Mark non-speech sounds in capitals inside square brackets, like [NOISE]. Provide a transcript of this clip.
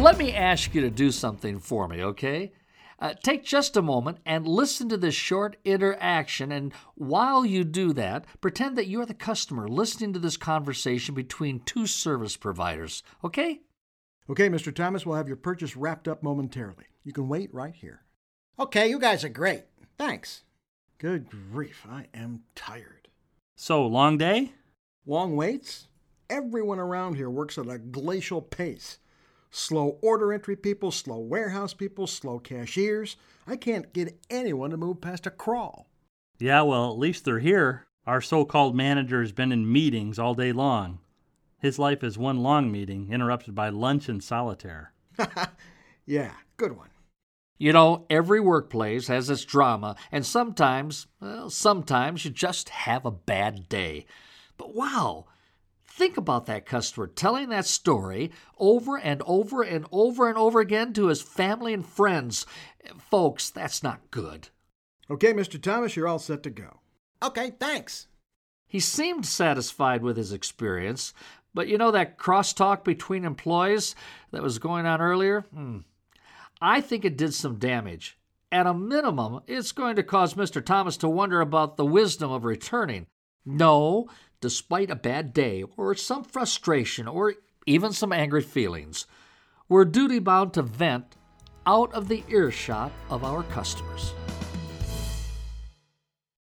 Let me ask you to do something for me, okay? Uh, take just a moment and listen to this short interaction. And while you do that, pretend that you're the customer listening to this conversation between two service providers, okay? Okay, Mr. Thomas, we'll have your purchase wrapped up momentarily. You can wait right here. Okay, you guys are great. Thanks. Good grief, I am tired. So, long day? Long waits? Everyone around here works at a glacial pace. Slow order entry people, slow warehouse people, slow cashiers. I can't get anyone to move past a crawl. Yeah, well, at least they're here. Our so called manager has been in meetings all day long. His life is one long meeting, interrupted by lunch and solitaire. [LAUGHS] yeah, good one. You know, every workplace has its drama, and sometimes, well, sometimes you just have a bad day. But wow, think about that customer telling that story over and over and over and over again to his family and friends. Folks, that's not good. Okay, Mr. Thomas, you're all set to go. Okay, thanks. He seemed satisfied with his experience, but you know that crosstalk between employees that was going on earlier? Hmm. I think it did some damage. At a minimum, it's going to cause Mr. Thomas to wonder about the wisdom of returning. No, despite a bad day, or some frustration, or even some angry feelings, we're duty bound to vent out of the earshot of our customers.